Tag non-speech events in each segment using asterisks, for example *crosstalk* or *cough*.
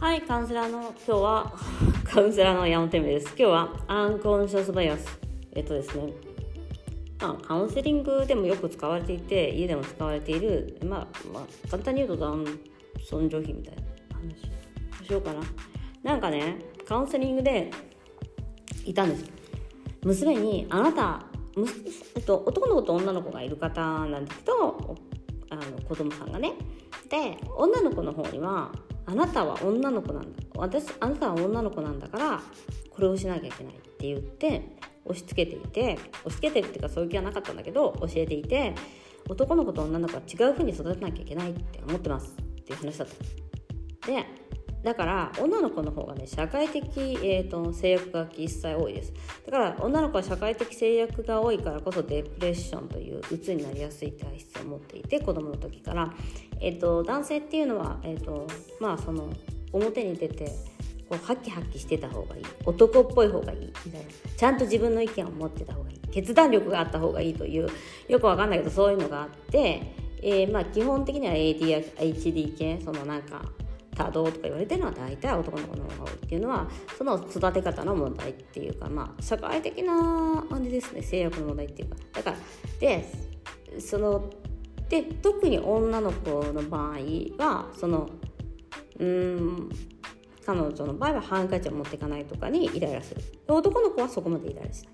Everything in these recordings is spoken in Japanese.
はい、カウンセラーの今日は *laughs* カウンセラーの山本です。今日はアンコンシャスバイアス。えっとですね、まあ、カウンセリングでもよく使われていて、家でも使われている、まあ、まあ、簡単に言うと男尊女卑みたいな話をしようかな。なんかね、カウンセリングでいたんです。娘に、あなた、えっと、男の子と女の子がいる方なんですけど、あの子供さんがね。で、女の子の方には、あなたは女の子なんだ。私あなたは女の子なんだからこれをしなきゃいけないって言って押し付けていて押し付けてるっていうかそういう気はなかったんだけど教えていて男の子と女の子は違う風に育てなきゃいけないって思ってますっていう話だったでだから女の子の方がね社会的、えーと、制約が一切多いです。だから女の子は社会的制約が多いからこそデプレッションという鬱になりやすい体質を持っていて子供の時から、えーと、男性っていうのは、えーとまあ、その表に出てこうハキハキしてた方がいい。男っぽい方がいい。みたいな。ちゃんと自分の意見を持ってた方がいい。決断力があった方がいいというよくわかんないけどそういうのがあって、えー、まあ基本的には ADHD 系。そのなんか多動とか言われてるのは大体男の子の方が多いっていうのはその育て方の問題っていうかまあ社会的な感じですね制約の問題っていうかだからでそので特に女の子の場合はそのうん彼女の場合はハンカチを持っていかないとかにイライラする。男の子はそこまでイライラし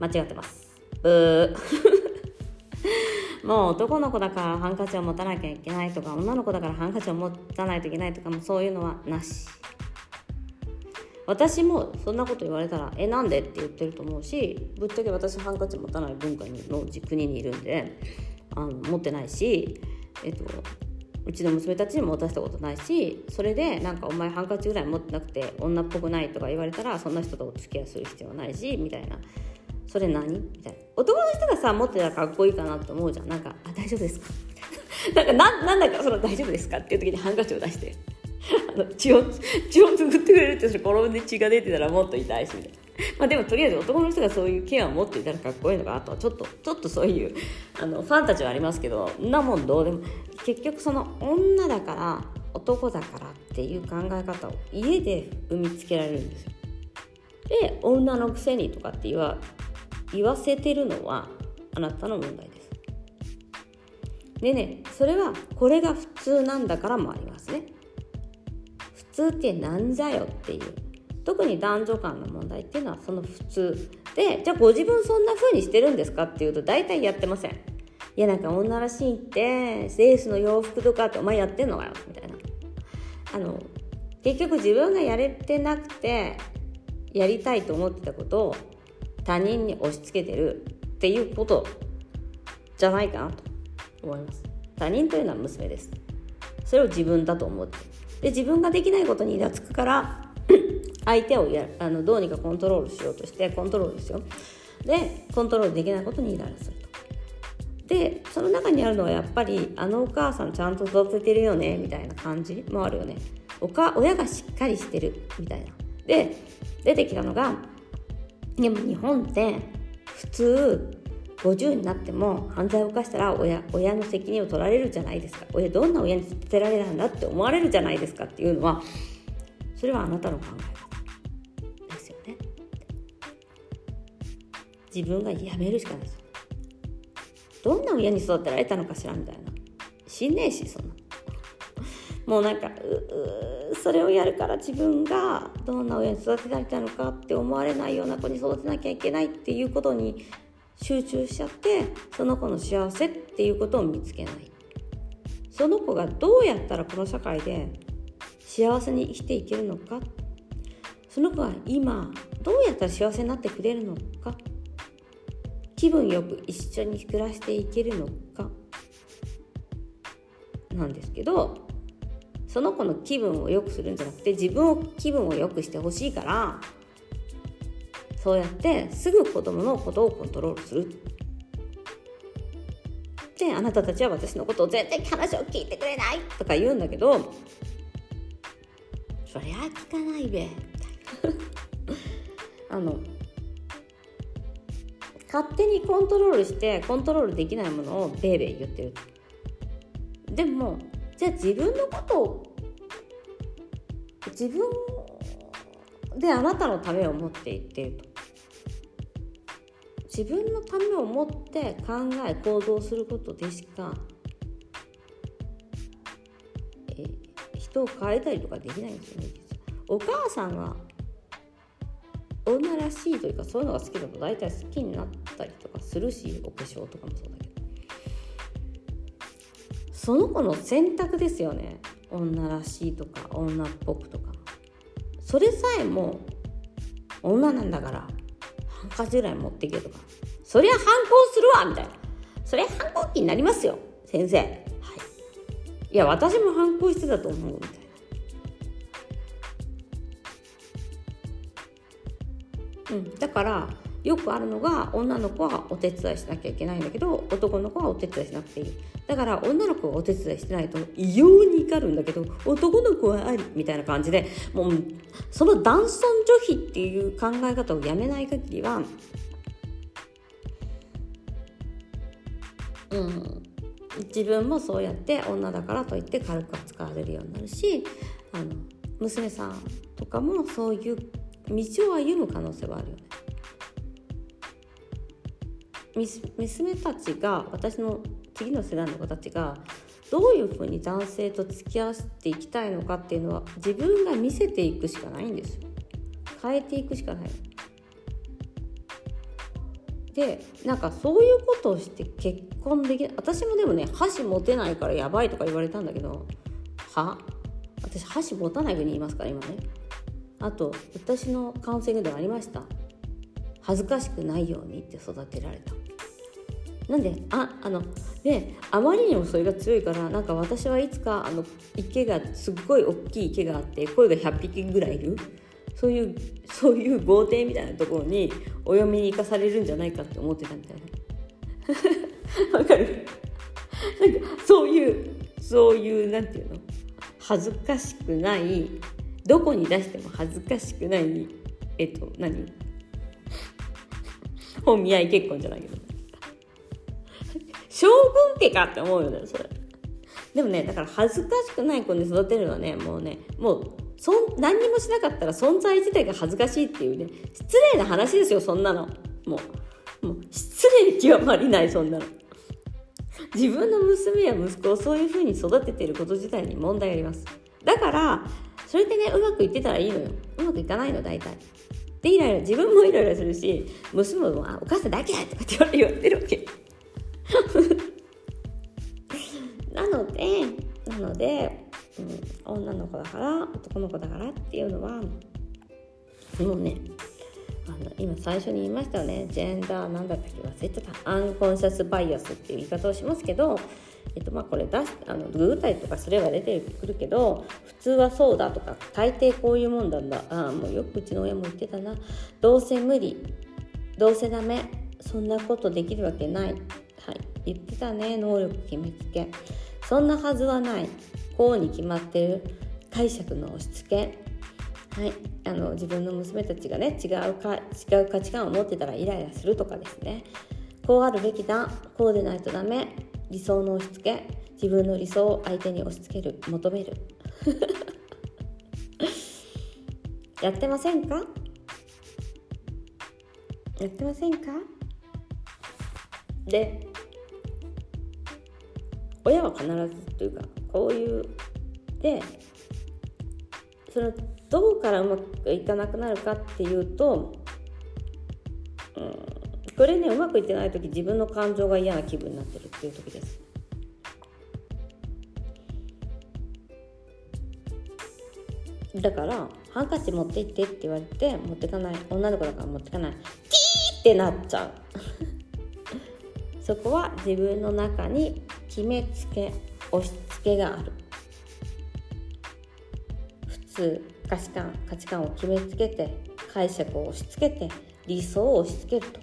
ない、間違ってます。ブー。もう男の子だからハンカチを持たなきゃいけないとか女の子だからハンカチを持たないといけないとかもそういうのはなし私もそんなこと言われたら「えなんで?」って言ってると思うしぶっちゃけ私ハンカチ持たない文化の国にいるんであの持ってないし、えっと、うちの娘たちにも持たせたことないしそれでなんかお前ハンカチぐらい持ってなくて女っぽくないとか言われたらそんな人とお付き合いする必要はないしみたいなそれ何？みたいな男の人がさ持ってたらかっこいいかなって思うじゃんなんか「あ大丈夫ですか?」なんかななんだかその「大丈夫ですか?」っていう時にハンカチを出して *laughs* あの血を血を作ってくれるってそれ転んで血が出てたらもっと痛いしみたいな。*laughs* まあでもとりあえず男の人がそういうケアを持っていたらかっこいいのかあとはちょっとちょっとそういうあのファンたちはありますけどなもんどうでも結局その女だから男だからっていう考え方を家で生みつけられるんですよ。で女のくせにとかって言わ言わせてるのはあなたの問題です。でねそれはこれが普通なんだからもありますね。普通ってなんじゃよっていう特に男女間の問題っていうのはその普通でじゃあご自分そんな風にしてるんですかっていうと大体やってません。いやなんか女らしいってセースの洋服とかってお前やってんのかよみたいな。あの結局自分がやれてなくてやりたいと思ってたことを他人に押し付けてるっていうことじゃないかなと思います。他人というのは娘です。それを自分だと思って。で自分ができないことにイラつくから *clears throat* 相手をやあのどうにかコントロールしようとしてコントロールですよでコントロールできないことにイライラすると。でその中にあるのはやっぱりあのお母さんちゃんと育ててるよねみたいな感じもあるよね。おか親がしっかりしてるみたいな。で出てきたのがでも日本って普通50になっても犯罪を犯したら親親の責任を取られるじゃないですか。親どんな親に捨てられたんだって思われるじゃないですか。っていうのはそれはあなたの考え方ですよね。自分がやめるしかないですどんな親に育てられたのかしらみたいな。死んねえしそんな。もうなんかそれをやるから自分がどんな親に育てられたのかって思われないような子に育てなきゃいけないっていうことに集中しちゃってその子の幸せっていうことを見つけない。その子がどうやったらこの社会で幸せに生きていけるのか。その子が今どうやったら幸せになってくれるのか。気分よく一緒に暮らしていけるのか。なんですけどその子の気分を良くするんじゃなくて自分を気分を良くしてほしいからそうやってすぐ子供のことをコントロールする。であなたたちは私のことを全然話を聞いてくれない。とか言うんだけどそりゃ聞かないべ。*laughs* あの勝手にコントロールしてコントロールできないものをベーベー言ってる。でもじゃあ自分のことを自分であなたのためを持っていっていると。自分のためを持って考え行動することでしか、人を変えたりとかできないんですよねお母さんが女らしいというかそういうのが好きだと大体好きになったりとかするしお化粧とかもそうだけど。その子の選択ですよね。女らしいとか女っぽくとか。それさえも女なんだからハンカチぐらい持っていけとか。そりゃ反抗するわみたいな。そりゃ反抗期になりますよ先生。はい。いや私も反抗してたと思うみたいな。うん、だからよくあるのが女の子はお手伝いしなきゃいけないんだけど男の子はお手伝いしなくていい。だから女の子はお手伝いしてないと異様に怒るんだけど男の子はありみたいな感じでもうその男尊女卑っていう考え方をやめない限りはうん自分もそうやって女だからといって軽く扱われるようになるしあの娘さんとかもそういう道を歩む可能性はあるよね。娘たちが私の次の世代の子たちがどういうふうに男性と付き合わせていきたいのかっていうのは自分が見せていくしかないんですよ。変えていくしかない。でなんかそういうことをして結婚できない私もでもね箸持てないからやばいとか言われたんだけどは？私箸持たないふうに言いますから今ねあと私のカウンセリングではありました恥ずかしくないようにって育てられたなんでああのであまりにもそれが強いからなんか私はいつかあの池がすっごい大きい池があって声が100匹ぐらいいる。そういうそういう豪邸みたいなところにお嫁に行かされるんじゃないかって思ってたみたいな。*laughs* わかる？なんかそういうそういうなんていうの？恥ずかしくないどこに出しても恥ずかしくないえっと何？*laughs* 本見合い結婚じゃないけど。将軍家かって思うよねそれ。でもねだから恥ずかしくない子に育てるのはねもうねもうそん何にもしなかったら存在自体が恥ずかしいっていうね失礼な話ですよそんなの。もうもう失礼に極まりないそんなの。自分の娘や息子をそういうふうに育ててること自体に問題あります。だからそれでねうまくいってたらいいのよ。うまくいかないの大体。でイライラ自分もイライラするし娘も「お母さんだけ!」とかって言われてるわけ。なのでなので、うん、女の子だから男の子だからっていうのはもうねあの今最初に言いましたよね。ジェンダーなんだったっけ忘れてた。アンコンシャスバイアスっていう言い方をしますけどえっとまあ、これ出しあのググったりとかすれば出てくるけど普通はそうだとか大抵こういうもんなんだ。あもうよくうちの親も言ってたな。どうせ無理。どうせダメ。そんなことできるわけな、い、言ってたね能力決めつけ。そんなはずはない。こうに決まってる。解釈の押し付け。はい、あの自分の娘たちがね違うか違う価値観を持ってたらイライラするとかですね。こうあるべきだ。こうでないとダメ。理想の押し付け。自分の理想を相手に押し付ける。求める。*laughs* やってませんか？やってませんか？で親は必ずというかこういうでそのどこからうまくいかなくなるかっていうと、うん、これねうまくいってない時自分の感情が嫌な気分になってるっていう時です。だからハンカチ持って行ってって言われて持ってかない。女の子だから持ってかない。キーってなっちゃう。*laughs* そこは自分の中に決めつけ押し付けがある。普通価値観価値観を決めつけて解釈を押し付けて理想を押し付けると。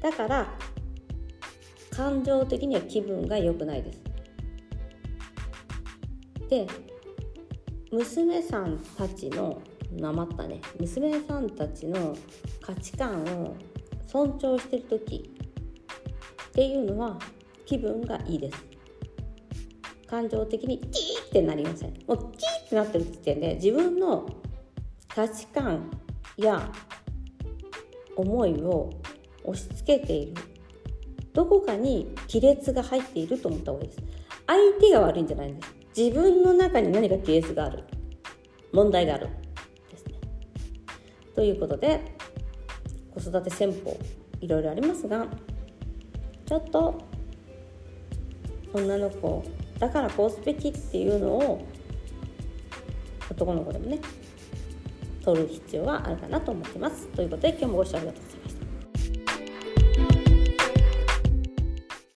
だから感情的には気分が良くないです。で娘さんたちのなまったね。娘さんたちの価値観を尊重してる時っていうのは気分がいいです。感情的にキーってなりません。もうキーってなってる時点で自分の価値観や思いを押し付けている。どこかに亀裂が入っていると思った方がいいです。相手が悪いんじゃないんです。自分の中に何か亀裂がある。問題があるですね。ということで子育て戦法いろいろありますがちょっと女の子。だからこうすべきっていうのを男の子でもね取る必要はあるかなと思ってます。ということで今日もご視聴ありがとうございました。